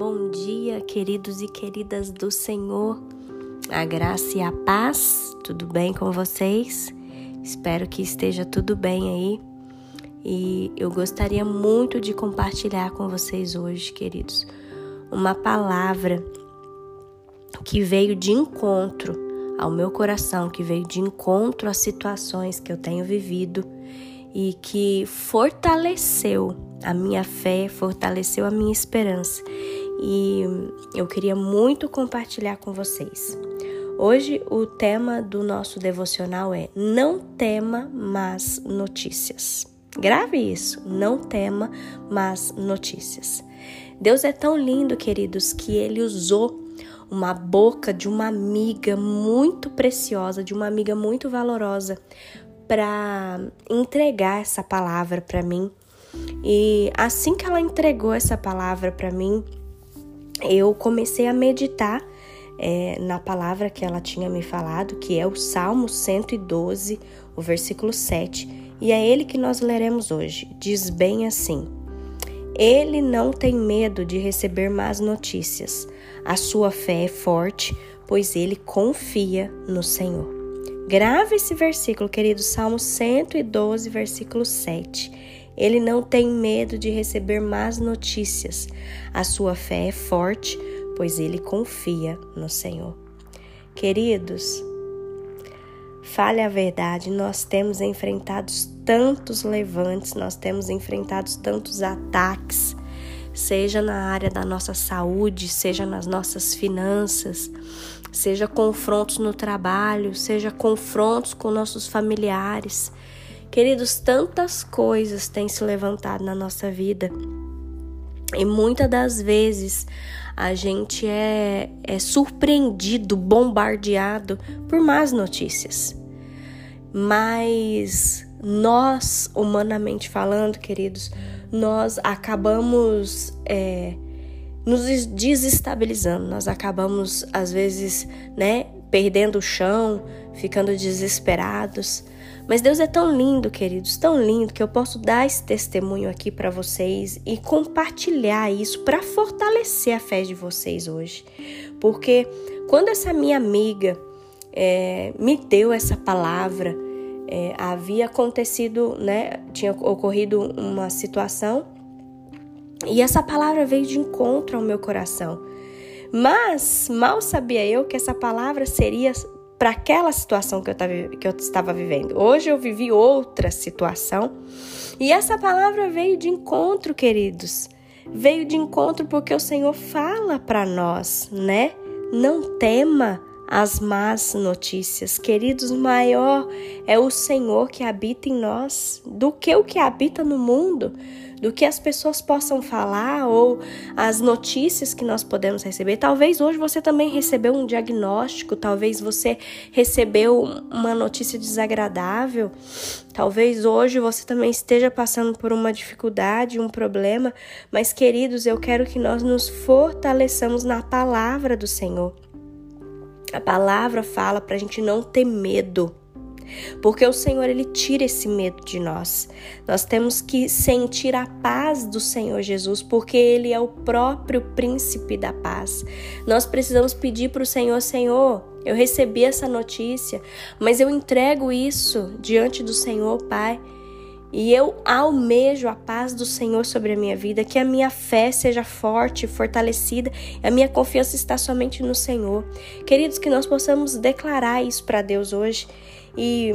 Bom dia, queridos e queridas do Senhor. A graça e a paz, tudo bem com vocês? Espero que esteja tudo bem aí. E eu gostaria muito de compartilhar com vocês hoje, queridos, uma palavra que veio de encontro ao meu coração, que veio de encontro às situações que eu tenho vivido e que fortaleceu a minha fé, fortaleceu a minha esperança e eu queria muito compartilhar com vocês. Hoje o tema do nosso devocional é Não tema más notícias. Grave isso, não tema más notícias. Deus é tão lindo, queridos, que ele usou uma boca de uma amiga muito preciosa, de uma amiga muito valorosa, para entregar essa palavra para mim. E assim que ela entregou essa palavra para mim, eu comecei a meditar é, na palavra que ela tinha me falado, que é o Salmo 112, o versículo 7, e é ele que nós leremos hoje. Diz bem assim: Ele não tem medo de receber más notícias, a sua fé é forte, pois ele confia no Senhor. Grave esse versículo, querido, Salmo 112, versículo 7. Ele não tem medo de receber más notícias. A sua fé é forte, pois ele confia no Senhor. Queridos, fale a verdade, nós temos enfrentado tantos levantes, nós temos enfrentado tantos ataques, seja na área da nossa saúde, seja nas nossas finanças, seja confrontos no trabalho, seja confrontos com nossos familiares. Queridos, tantas coisas têm se levantado na nossa vida e muitas das vezes a gente é, é surpreendido, bombardeado por más notícias. Mas nós, humanamente falando, queridos, nós acabamos é, nos desestabilizando, nós acabamos, às vezes, né, perdendo o chão, ficando desesperados. Mas Deus é tão lindo, queridos, tão lindo que eu posso dar esse testemunho aqui para vocês e compartilhar isso para fortalecer a fé de vocês hoje. Porque quando essa minha amiga é, me deu essa palavra, é, havia acontecido, né? Tinha ocorrido uma situação e essa palavra veio de encontro ao meu coração. Mas mal sabia eu que essa palavra seria para aquela situação que eu, tava, que eu estava vivendo. Hoje eu vivi outra situação e essa palavra veio de encontro, queridos. Veio de encontro porque o Senhor fala para nós, né? Não tema as más notícias. Queridos, maior é o Senhor que habita em nós do que o que habita no mundo do que as pessoas possam falar ou as notícias que nós podemos receber. Talvez hoje você também recebeu um diagnóstico, talvez você recebeu uma notícia desagradável, talvez hoje você também esteja passando por uma dificuldade, um problema, mas queridos, eu quero que nós nos fortaleçamos na palavra do Senhor. A palavra fala para a gente não ter medo porque o Senhor ele tira esse medo de nós. Nós temos que sentir a paz do Senhor Jesus, porque ele é o próprio príncipe da paz. Nós precisamos pedir para o Senhor, Senhor, eu recebi essa notícia, mas eu entrego isso diante do Senhor, Pai. E eu almejo a paz do Senhor sobre a minha vida, que a minha fé seja forte, fortalecida, a minha confiança está somente no Senhor. Queridos, que nós possamos declarar isso para Deus hoje e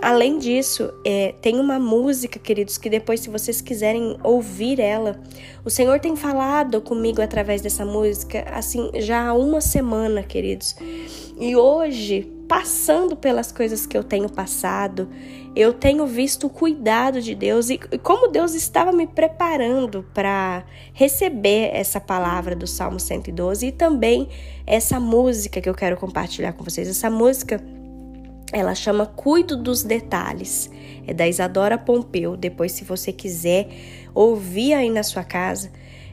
além disso, é, tem uma música, queridos, que depois, se vocês quiserem ouvir ela, o Senhor tem falado comigo através dessa música, assim, já há uma semana, queridos. E hoje, passando pelas coisas que eu tenho passado, eu tenho visto o cuidado de Deus e como Deus estava me preparando para receber essa palavra do Salmo 112 e também essa música que eu quero compartilhar com vocês. Essa música ela chama Cuido dos Detalhes. É da Isadora Pompeu. Depois, se você quiser ouvir aí na sua casa,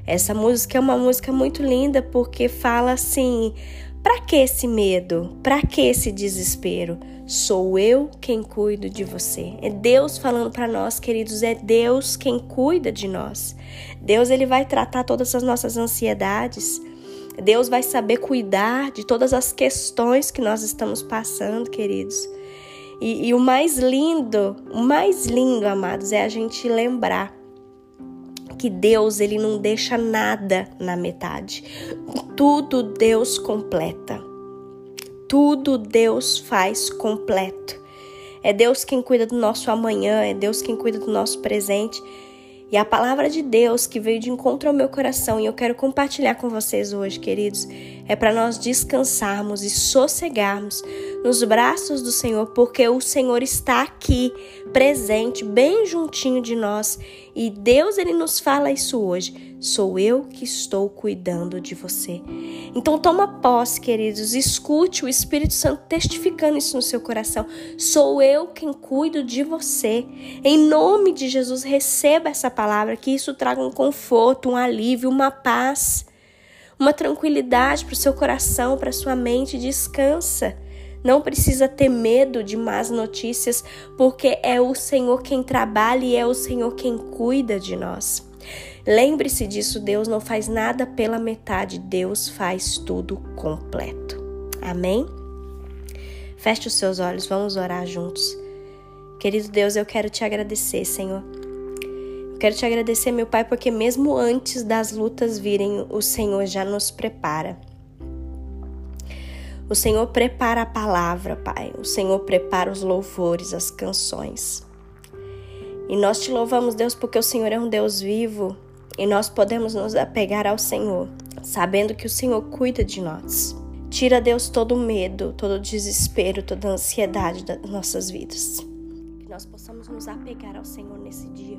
essa música é uma música muito linda porque fala assim: Para que esse medo? Para que esse desespero? Sou eu quem cuido de você. É Deus falando para nós, queridos, é Deus quem cuida de nós. Deus ele vai tratar todas as nossas ansiedades. Deus vai saber cuidar de todas as questões que nós estamos passando, queridos. E, e o mais lindo, o mais lindo, amados, é a gente lembrar que Deus ele não deixa nada na metade. Tudo Deus completa. Tudo Deus faz completo. É Deus quem cuida do nosso amanhã, é Deus quem cuida do nosso presente. E a palavra de Deus que veio de encontro ao meu coração e eu quero compartilhar com vocês hoje, queridos, é para nós descansarmos e sossegarmos nos braços do Senhor, porque o Senhor está aqui, presente, bem juntinho de nós. E Deus ele nos fala isso hoje. Sou eu que estou cuidando de você. Então toma posse, queridos, escute o Espírito Santo testificando isso no seu coração. Sou eu quem cuido de você. Em nome de Jesus, receba essa palavra, que isso traga um conforto, um alívio, uma paz, uma tranquilidade para o seu coração, para sua mente. Descansa. Não precisa ter medo de más notícias, porque é o Senhor quem trabalha e é o Senhor quem cuida de nós. Lembre-se disso, Deus não faz nada pela metade, Deus faz tudo completo. Amém? Feche os seus olhos, vamos orar juntos. Querido Deus, eu quero te agradecer, Senhor. Eu quero te agradecer, meu Pai, porque mesmo antes das lutas virem, o Senhor já nos prepara. O Senhor prepara a palavra, Pai. O Senhor prepara os louvores, as canções. E nós te louvamos, Deus, porque o Senhor é um Deus vivo e nós podemos nos apegar ao Senhor, sabendo que o Senhor cuida de nós. Tira, Deus, todo medo, todo desespero, toda ansiedade das nossas vidas. Que nós possamos nos apegar ao Senhor nesse dia.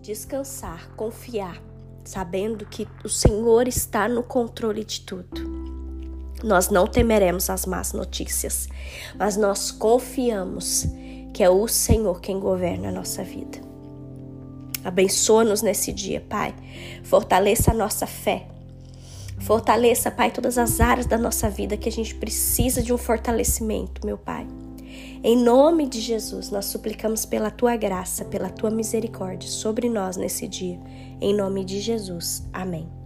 Descansar, confiar, sabendo que o Senhor está no controle de tudo. Nós não temeremos as más notícias, mas nós confiamos que é o Senhor quem governa a nossa vida. Abençoa-nos nesse dia, Pai. Fortaleça a nossa fé. Fortaleça, Pai, todas as áreas da nossa vida que a gente precisa de um fortalecimento, meu Pai. Em nome de Jesus, nós suplicamos pela tua graça, pela tua misericórdia sobre nós nesse dia. Em nome de Jesus. Amém.